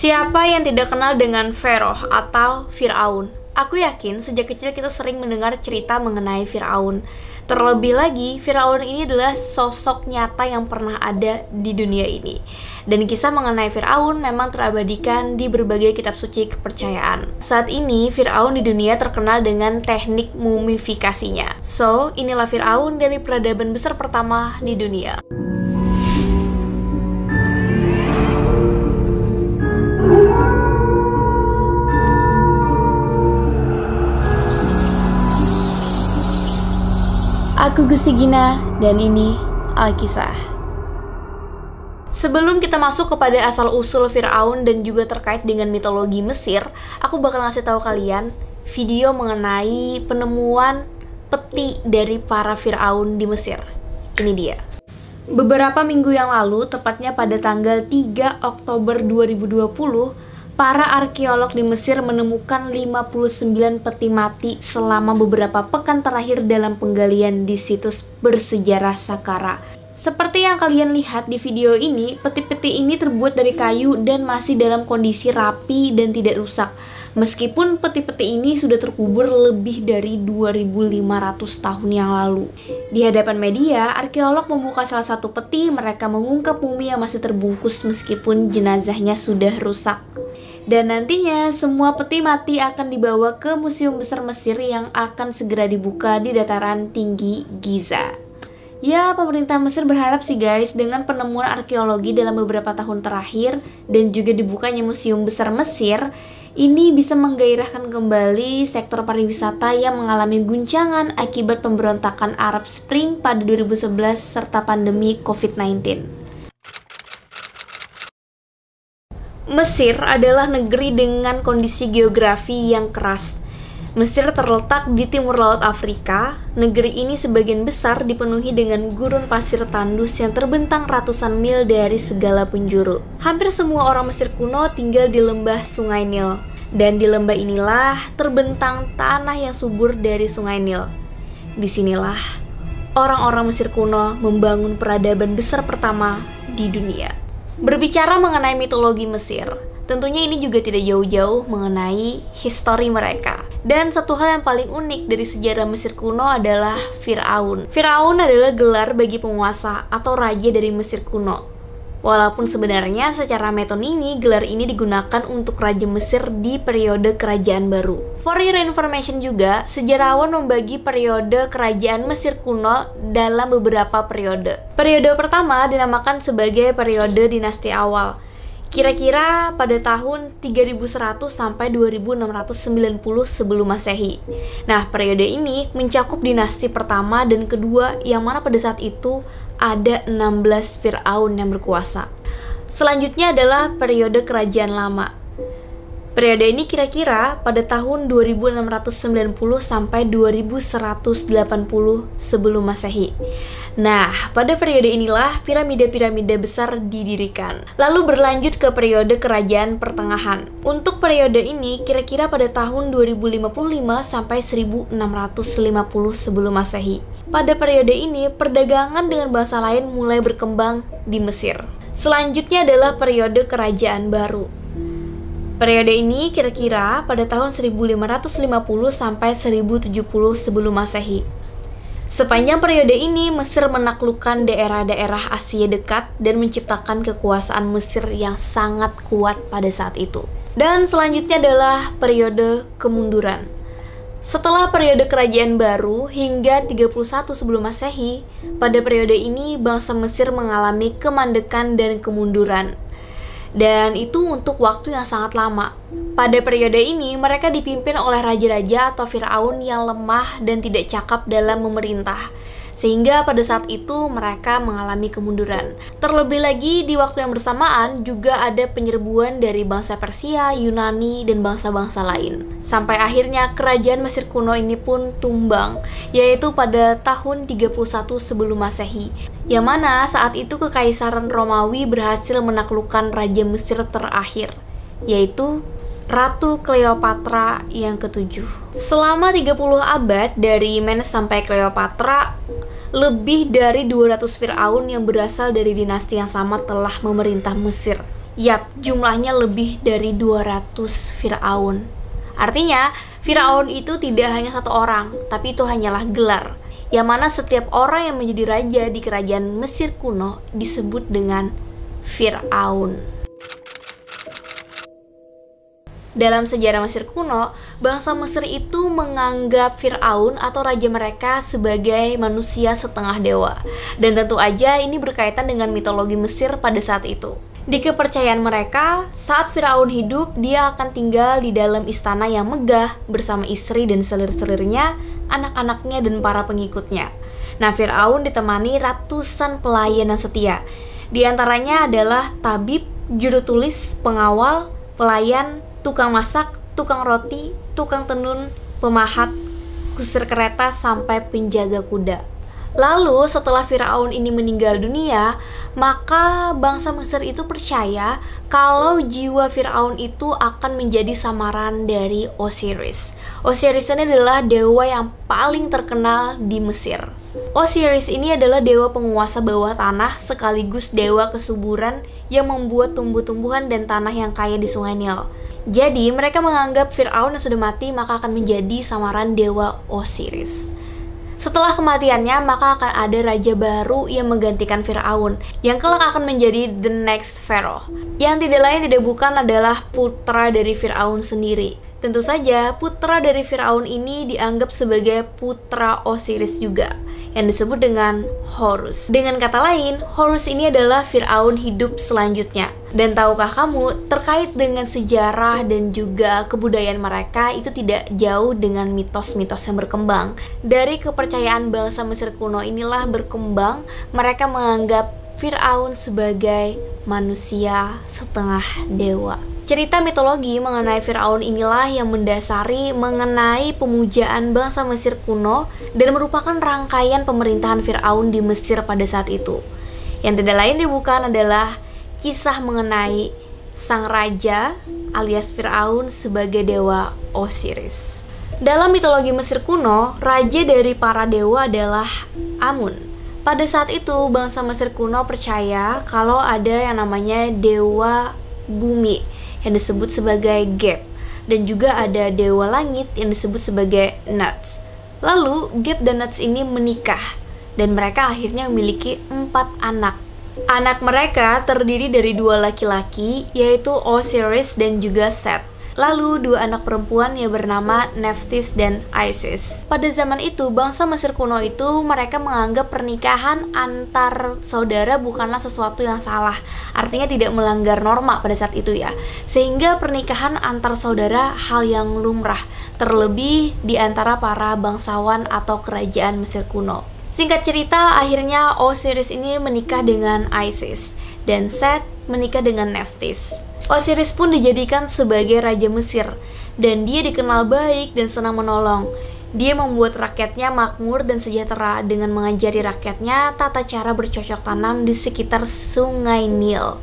Siapa yang tidak kenal dengan Pharaoh atau Fir'aun? Aku yakin sejak kecil kita sering mendengar cerita mengenai Fir'aun. Terlebih lagi, Firaun ini adalah sosok nyata yang pernah ada di dunia ini. Dan kisah mengenai Firaun memang terabadikan di berbagai kitab suci kepercayaan. Saat ini, Firaun di dunia terkenal dengan teknik mumifikasinya. So, inilah Firaun dari peradaban besar pertama di dunia. Aku Gusti Gina dan ini Alkisah. Sebelum kita masuk kepada asal-usul Fir'aun dan juga terkait dengan mitologi Mesir, aku bakal ngasih tahu kalian video mengenai penemuan peti dari para Fir'aun di Mesir. Ini dia. Beberapa minggu yang lalu, tepatnya pada tanggal 3 Oktober 2020, para arkeolog di Mesir menemukan 59 peti mati selama beberapa pekan terakhir dalam penggalian di situs bersejarah Saqqara. Seperti yang kalian lihat di video ini, peti-peti ini terbuat dari kayu dan masih dalam kondisi rapi dan tidak rusak. Meskipun peti-peti ini sudah terkubur lebih dari 2500 tahun yang lalu. Di hadapan media, arkeolog membuka salah satu peti, mereka mengungkap mumi yang masih terbungkus meskipun jenazahnya sudah rusak. Dan nantinya semua peti mati akan dibawa ke Museum Besar Mesir yang akan segera dibuka di dataran tinggi Giza. Ya, pemerintah Mesir berharap sih guys dengan penemuan arkeologi dalam beberapa tahun terakhir dan juga dibukanya Museum Besar Mesir, ini bisa menggairahkan kembali sektor pariwisata yang mengalami guncangan akibat pemberontakan Arab Spring pada 2011 serta pandemi COVID-19. Mesir adalah negeri dengan kondisi geografi yang keras. Mesir terletak di timur laut Afrika. Negeri ini sebagian besar dipenuhi dengan gurun pasir tandus yang terbentang ratusan mil dari segala penjuru. Hampir semua orang Mesir kuno tinggal di lembah Sungai Nil. Dan di lembah inilah terbentang tanah yang subur dari Sungai Nil. Di sinilah orang-orang Mesir kuno membangun peradaban besar pertama di dunia. Berbicara mengenai mitologi Mesir, tentunya ini juga tidak jauh-jauh mengenai histori mereka. Dan satu hal yang paling unik dari sejarah Mesir kuno adalah Firaun. Firaun adalah gelar bagi penguasa atau raja dari Mesir kuno. Walaupun sebenarnya secara metonimi gelar ini digunakan untuk Raja Mesir di periode Kerajaan Baru. For your information juga, sejarawan membagi periode Kerajaan Mesir kuno dalam beberapa periode. Periode pertama dinamakan sebagai periode dinasti awal, kira-kira pada tahun 3100 sampai 2690 sebelum Masehi. Nah, periode ini mencakup dinasti pertama dan kedua yang mana pada saat itu ada 16 Fir'aun yang berkuasa. Selanjutnya adalah periode kerajaan lama. Periode ini kira-kira pada tahun 2690 sampai 2180 sebelum Masehi. Nah, pada periode inilah piramida-piramida besar didirikan. Lalu berlanjut ke periode kerajaan pertengahan. Untuk periode ini kira-kira pada tahun 2055 sampai 1650 sebelum Masehi. Pada periode ini, perdagangan dengan bangsa lain mulai berkembang di Mesir. Selanjutnya adalah periode kerajaan baru. Periode ini kira-kira pada tahun 1550 sampai 1070 sebelum Masehi. Sepanjang periode ini, Mesir menaklukkan daerah-daerah Asia dekat dan menciptakan kekuasaan Mesir yang sangat kuat pada saat itu. Dan selanjutnya adalah periode kemunduran. Setelah periode kerajaan baru hingga 31 sebelum Masehi, pada periode ini bangsa Mesir mengalami kemandekan dan kemunduran dan itu untuk waktu yang sangat lama. Pada periode ini, mereka dipimpin oleh raja-raja atau Firaun yang lemah dan tidak cakap dalam memerintah sehingga pada saat itu mereka mengalami kemunduran. Terlebih lagi di waktu yang bersamaan juga ada penyerbuan dari bangsa Persia, Yunani, dan bangsa-bangsa lain. Sampai akhirnya kerajaan Mesir kuno ini pun tumbang, yaitu pada tahun 31 sebelum Masehi. Yang mana saat itu kekaisaran Romawi berhasil menaklukkan raja Mesir terakhir, yaitu Ratu Cleopatra yang ketujuh. Selama 30 abad dari Menes sampai Cleopatra, lebih dari 200 Fir'aun yang berasal dari dinasti yang sama telah memerintah Mesir Yap, jumlahnya lebih dari 200 Fir'aun. Artinya, Fir'aun itu tidak hanya satu orang, tapi itu hanyalah gelar. Yang mana setiap orang yang menjadi raja di kerajaan Mesir kuno disebut dengan Fir'aun. Dalam sejarah Mesir kuno, bangsa Mesir itu menganggap Firaun atau raja mereka sebagai manusia setengah dewa. Dan tentu aja ini berkaitan dengan mitologi Mesir pada saat itu. Di kepercayaan mereka, saat Firaun hidup, dia akan tinggal di dalam istana yang megah bersama istri dan selir-selirnya, anak-anaknya, dan para pengikutnya. Nah, Firaun ditemani ratusan pelayan yang setia. Di antaranya adalah tabib, juru tulis, pengawal, pelayan, tukang masak, tukang roti, tukang tenun, pemahat, kusir kereta, sampai penjaga kuda. Lalu setelah Firaun ini meninggal dunia, maka bangsa Mesir itu percaya kalau jiwa Firaun itu akan menjadi samaran dari Osiris. Osiris ini adalah dewa yang paling terkenal di Mesir. Osiris ini adalah dewa penguasa bawah tanah sekaligus dewa kesuburan yang membuat tumbuh-tumbuhan dan tanah yang kaya di Sungai Nil. Jadi, mereka menganggap Firaun yang sudah mati maka akan menjadi samaran dewa Osiris. Setelah kematiannya, maka akan ada raja baru yang menggantikan Firaun, yang kelak akan menjadi the next pharaoh. Yang tidak lain tidak bukan adalah putra dari Firaun sendiri. Tentu saja, putra dari Firaun ini dianggap sebagai putra Osiris juga yang disebut dengan Horus. Dengan kata lain, Horus ini adalah Firaun hidup selanjutnya. Dan tahukah kamu, terkait dengan sejarah dan juga kebudayaan mereka itu tidak jauh dengan mitos-mitos yang berkembang. Dari kepercayaan bangsa Mesir kuno inilah berkembang, mereka menganggap Firaun sebagai manusia setengah dewa. Cerita mitologi mengenai Firaun inilah yang mendasari mengenai pemujaan bangsa Mesir kuno dan merupakan rangkaian pemerintahan Firaun di Mesir pada saat itu. Yang tidak lain bukan adalah kisah mengenai sang raja alias Firaun sebagai dewa Osiris. Dalam mitologi Mesir kuno, raja dari para dewa adalah Amun. Pada saat itu, bangsa Mesir kuno percaya kalau ada yang namanya dewa bumi yang disebut sebagai Gap dan juga ada dewa langit yang disebut sebagai Nuts. Lalu Gap dan Nuts ini menikah dan mereka akhirnya memiliki empat anak. Anak mereka terdiri dari dua laki-laki yaitu Osiris dan juga Set. Lalu dua anak perempuan yang bernama Nephthys dan Isis. Pada zaman itu, bangsa Mesir kuno itu mereka menganggap pernikahan antar saudara bukanlah sesuatu yang salah. Artinya tidak melanggar norma pada saat itu ya. Sehingga pernikahan antar saudara hal yang lumrah, terlebih di antara para bangsawan atau kerajaan Mesir kuno. Singkat cerita, akhirnya Osiris ini menikah dengan Isis dan Set menikah dengan Nephthys. Osiris pun dijadikan sebagai raja Mesir dan dia dikenal baik dan senang menolong. Dia membuat rakyatnya makmur dan sejahtera dengan mengajari rakyatnya tata cara bercocok tanam di sekitar sungai Nil.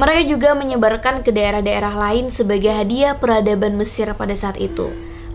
Mereka juga menyebarkan ke daerah-daerah lain sebagai hadiah peradaban Mesir pada saat itu.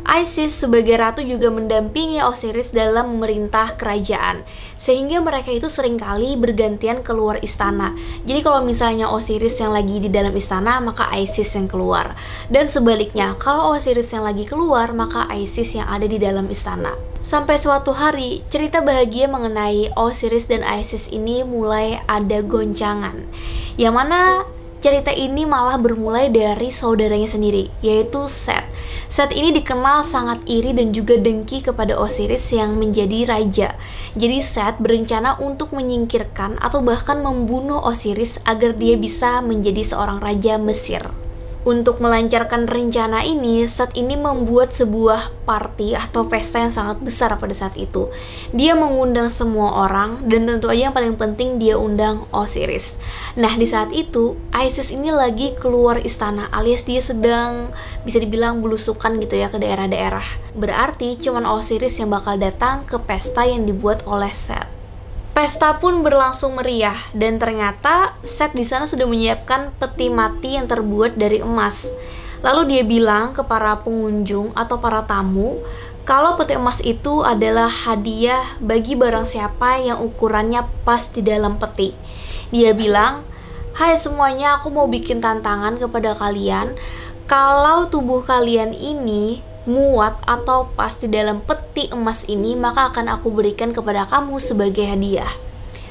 Isis sebagai ratu juga mendampingi Osiris dalam memerintah kerajaan. Sehingga mereka itu sering kali bergantian keluar istana. Jadi kalau misalnya Osiris yang lagi di dalam istana maka Isis yang keluar. Dan sebaliknya kalau Osiris yang lagi keluar maka Isis yang ada di dalam istana. Sampai suatu hari, cerita bahagia mengenai Osiris dan Isis ini mulai ada goncangan. Yang mana cerita ini malah bermulai dari saudaranya sendiri, yaitu Seth. Saat ini dikenal sangat iri dan juga dengki kepada Osiris yang menjadi raja. Jadi Seth berencana untuk menyingkirkan atau bahkan membunuh Osiris agar dia bisa menjadi seorang raja Mesir. Untuk melancarkan rencana ini, saat ini membuat sebuah party atau pesta yang sangat besar pada saat itu. Dia mengundang semua orang dan tentu aja yang paling penting dia undang Osiris. Nah, di saat itu Isis ini lagi keluar istana alias dia sedang bisa dibilang belusukan gitu ya ke daerah-daerah. Berarti cuman Osiris yang bakal datang ke pesta yang dibuat oleh Seth. Pesta pun berlangsung meriah dan ternyata Seth di sana sudah menyiapkan peti mati yang terbuat dari emas. Lalu dia bilang ke para pengunjung atau para tamu kalau peti emas itu adalah hadiah bagi barang siapa yang ukurannya pas di dalam peti. Dia bilang, Hai semuanya, aku mau bikin tantangan kepada kalian. Kalau tubuh kalian ini muat atau pas di dalam peti emas ini, maka akan aku berikan kepada kamu sebagai hadiah.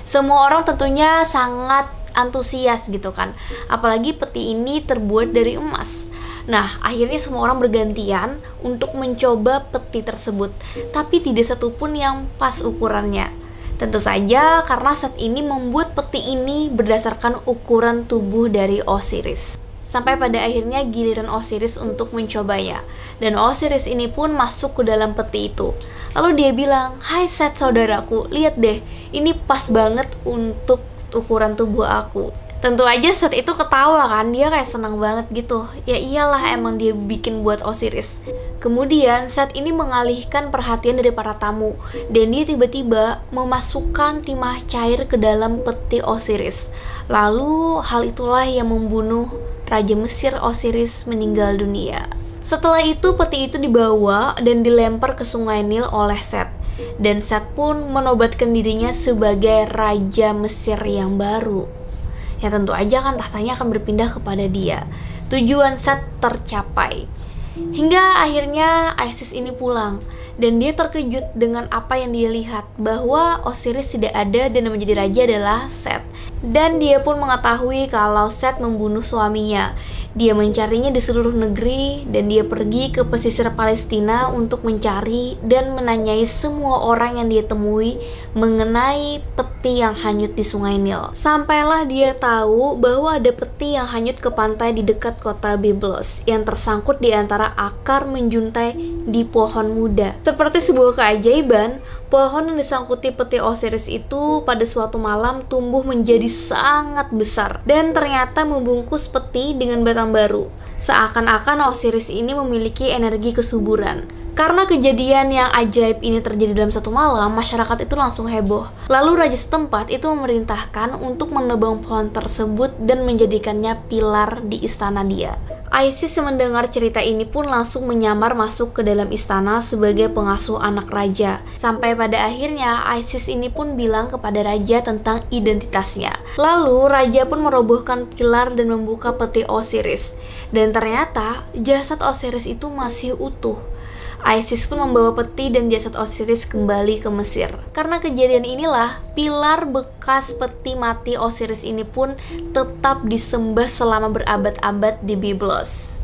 Semua orang tentunya sangat antusias gitu kan. Apalagi peti ini terbuat dari emas. Nah, akhirnya semua orang bergantian untuk mencoba peti tersebut, tapi tidak satupun yang pas ukurannya. Tentu saja karena set ini membuat peti ini berdasarkan ukuran tubuh dari Osiris. Sampai pada akhirnya giliran Osiris untuk mencobanya. Dan Osiris ini pun masuk ke dalam peti itu. Lalu dia bilang, Hai Set saudaraku, lihat deh, ini pas banget untuk ukuran tubuh aku. Tentu aja saat itu ketawa kan dia kayak senang banget gitu. Ya iyalah emang dia bikin buat Osiris. Kemudian saat ini mengalihkan perhatian dari para tamu. Dan dia tiba-tiba memasukkan timah cair ke dalam peti Osiris. Lalu hal itulah yang membunuh Raja Mesir Osiris meninggal dunia setelah itu peti itu dibawa dan dilempar ke sungai Nil oleh Set dan Set pun menobatkan dirinya sebagai Raja Mesir yang baru ya tentu aja kan tahtanya akan berpindah kepada dia. Tujuan Set tercapai. Hingga akhirnya Isis ini pulang dan dia terkejut dengan apa yang dia lihat bahwa Osiris tidak ada dan menjadi raja adalah Set. Dan dia pun mengetahui kalau Set membunuh suaminya. Dia mencarinya di seluruh negeri dan dia pergi ke pesisir Palestina untuk mencari dan menanyai semua orang yang dia temui mengenai peti yang hanyut di Sungai Nil. Sampailah dia tahu bahwa ada peti yang hanyut ke pantai di dekat kota Byblos yang tersangkut di antara akar menjuntai di pohon muda. Seperti sebuah keajaiban, pohon yang disangkuti peti Osiris itu pada suatu malam tumbuh menjadi sangat besar dan ternyata membungkus peti dengan batang baru. Seakan-akan Osiris ini memiliki energi kesuburan. Karena kejadian yang ajaib ini terjadi dalam satu malam, masyarakat itu langsung heboh. Lalu raja setempat itu memerintahkan untuk menebang pohon tersebut dan menjadikannya pilar di istana dia. Isis mendengar cerita ini pun langsung menyamar masuk ke dalam istana sebagai pengasuh anak raja. Sampai pada akhirnya Isis ini pun bilang kepada raja tentang identitasnya. Lalu raja pun merobohkan pilar dan membuka peti Osiris. Dan ternyata jasad Osiris itu masih utuh. Isis pun membawa peti dan jasad Osiris kembali ke Mesir. Karena kejadian inilah, pilar bekas peti mati Osiris ini pun tetap disembah selama berabad-abad di Byblos.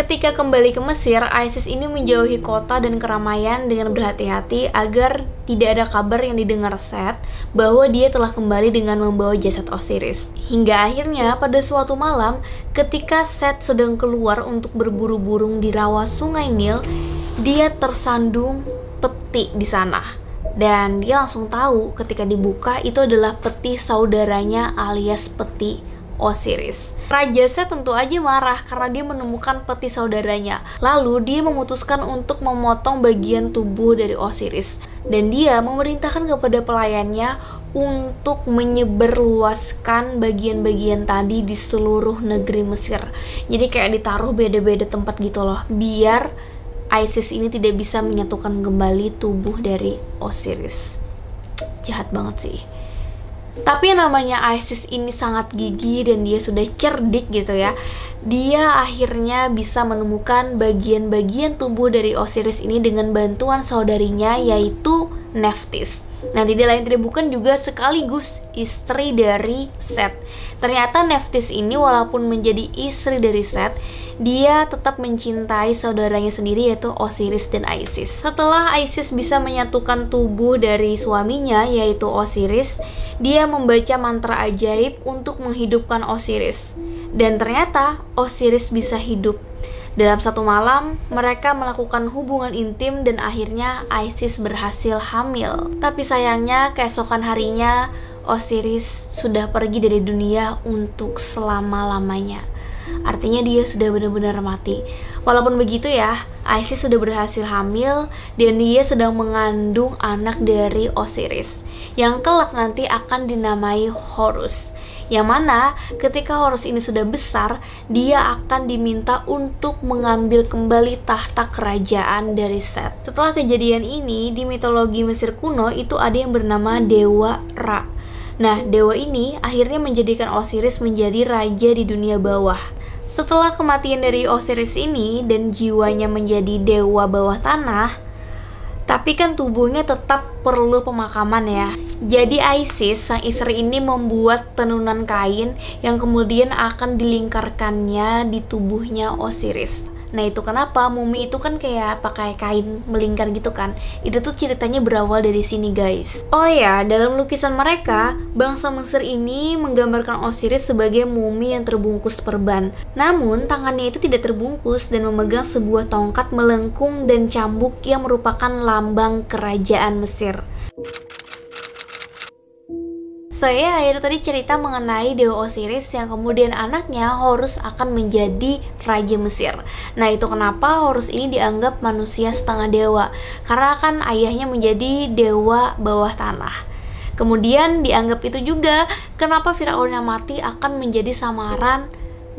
Ketika kembali ke Mesir, ISIS ini menjauhi kota dan keramaian dengan berhati-hati agar tidak ada kabar yang didengar Set bahwa dia telah kembali dengan membawa jasad Osiris. Hingga akhirnya pada suatu malam, ketika Set sedang keluar untuk berburu burung di rawa sungai Nil, dia tersandung peti di sana. Dan dia langsung tahu ketika dibuka itu adalah peti saudaranya alias peti Osiris. Raja tentu aja marah karena dia menemukan peti saudaranya. Lalu dia memutuskan untuk memotong bagian tubuh dari Osiris dan dia memerintahkan kepada pelayannya untuk menyebarluaskan bagian-bagian tadi di seluruh negeri Mesir. Jadi kayak ditaruh beda-beda tempat gitu loh, biar Isis ini tidak bisa menyatukan kembali tubuh dari Osiris. Jahat banget sih. Tapi namanya Isis ini sangat gigi dan dia sudah cerdik gitu ya. Dia akhirnya bisa menemukan bagian-bagian tubuh dari Osiris ini dengan bantuan saudarinya yaitu Nephthys. Nah, tidak lain bukan juga sekaligus istri dari Set. Ternyata Nephthys ini walaupun menjadi istri dari Set, dia tetap mencintai saudaranya sendiri yaitu Osiris dan Isis. Setelah Isis bisa menyatukan tubuh dari suaminya yaitu Osiris, dia membaca mantra ajaib untuk menghidupkan Osiris. Dan ternyata Osiris bisa hidup dalam satu malam, mereka melakukan hubungan intim dan akhirnya Isis berhasil hamil. Tapi sayangnya, keesokan harinya Osiris sudah pergi dari dunia untuk selama-lamanya. Artinya dia sudah benar-benar mati. Walaupun begitu ya, Isis sudah berhasil hamil dan dia sedang mengandung anak dari Osiris yang kelak nanti akan dinamai Horus yang mana ketika Horus ini sudah besar, dia akan diminta untuk mengambil kembali tahta kerajaan dari Set. Setelah kejadian ini, di mitologi Mesir kuno itu ada yang bernama Dewa Ra. Nah, dewa ini akhirnya menjadikan Osiris menjadi raja di dunia bawah. Setelah kematian dari Osiris ini dan jiwanya menjadi dewa bawah tanah, tapi kan tubuhnya tetap perlu pemakaman ya. Jadi Isis, sang istri ini membuat tenunan kain yang kemudian akan dilingkarkannya di tubuhnya Osiris. Nah itu kenapa? Mumi itu kan kayak pakai kain melingkar gitu kan. Itu tuh ceritanya berawal dari sini guys. Oh ya, dalam lukisan mereka Bangsa Mesir ini menggambarkan Osiris sebagai mumi yang terbungkus perban. Namun tangannya itu tidak terbungkus dan memegang sebuah tongkat melengkung dan cambuk yang merupakan lambang kerajaan Mesir So ya, yeah, itu tadi cerita mengenai Dewa Osiris yang kemudian anaknya Horus akan menjadi Raja Mesir. Nah itu kenapa Horus ini dianggap manusia setengah dewa, karena kan ayahnya menjadi dewa bawah tanah. Kemudian dianggap itu juga kenapa Firaun yang mati akan menjadi samaran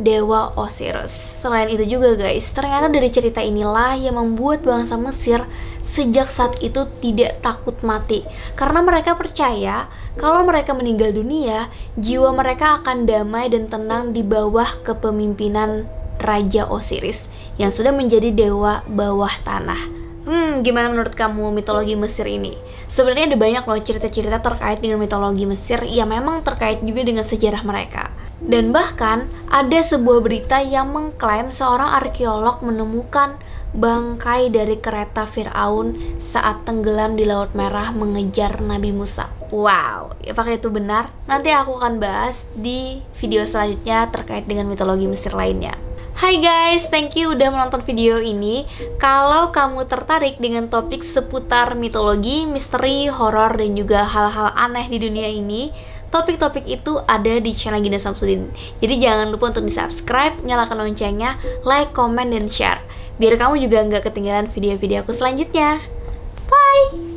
dewa Osiris. Selain itu juga guys, ternyata dari cerita inilah yang membuat bangsa Mesir sejak saat itu tidak takut mati. Karena mereka percaya kalau mereka meninggal dunia, jiwa mereka akan damai dan tenang di bawah kepemimpinan Raja Osiris yang sudah menjadi dewa bawah tanah. Hmm, gimana menurut kamu mitologi Mesir ini? Sebenarnya ada banyak loh cerita-cerita terkait dengan mitologi Mesir yang memang terkait juga dengan sejarah mereka. Dan bahkan ada sebuah berita yang mengklaim seorang arkeolog menemukan bangkai dari kereta Fir'aun saat tenggelam di Laut Merah mengejar Nabi Musa. Wow, apakah itu benar? Nanti aku akan bahas di video selanjutnya terkait dengan mitologi Mesir lainnya. Hai guys, thank you udah menonton video ini. Kalau kamu tertarik dengan topik seputar mitologi, misteri, horor, dan juga hal-hal aneh di dunia ini, topik-topik itu ada di channel Gina Samsudin. Jadi jangan lupa untuk di subscribe, nyalakan loncengnya, like, comment, dan share. Biar kamu juga nggak ketinggalan video-video aku selanjutnya. Bye!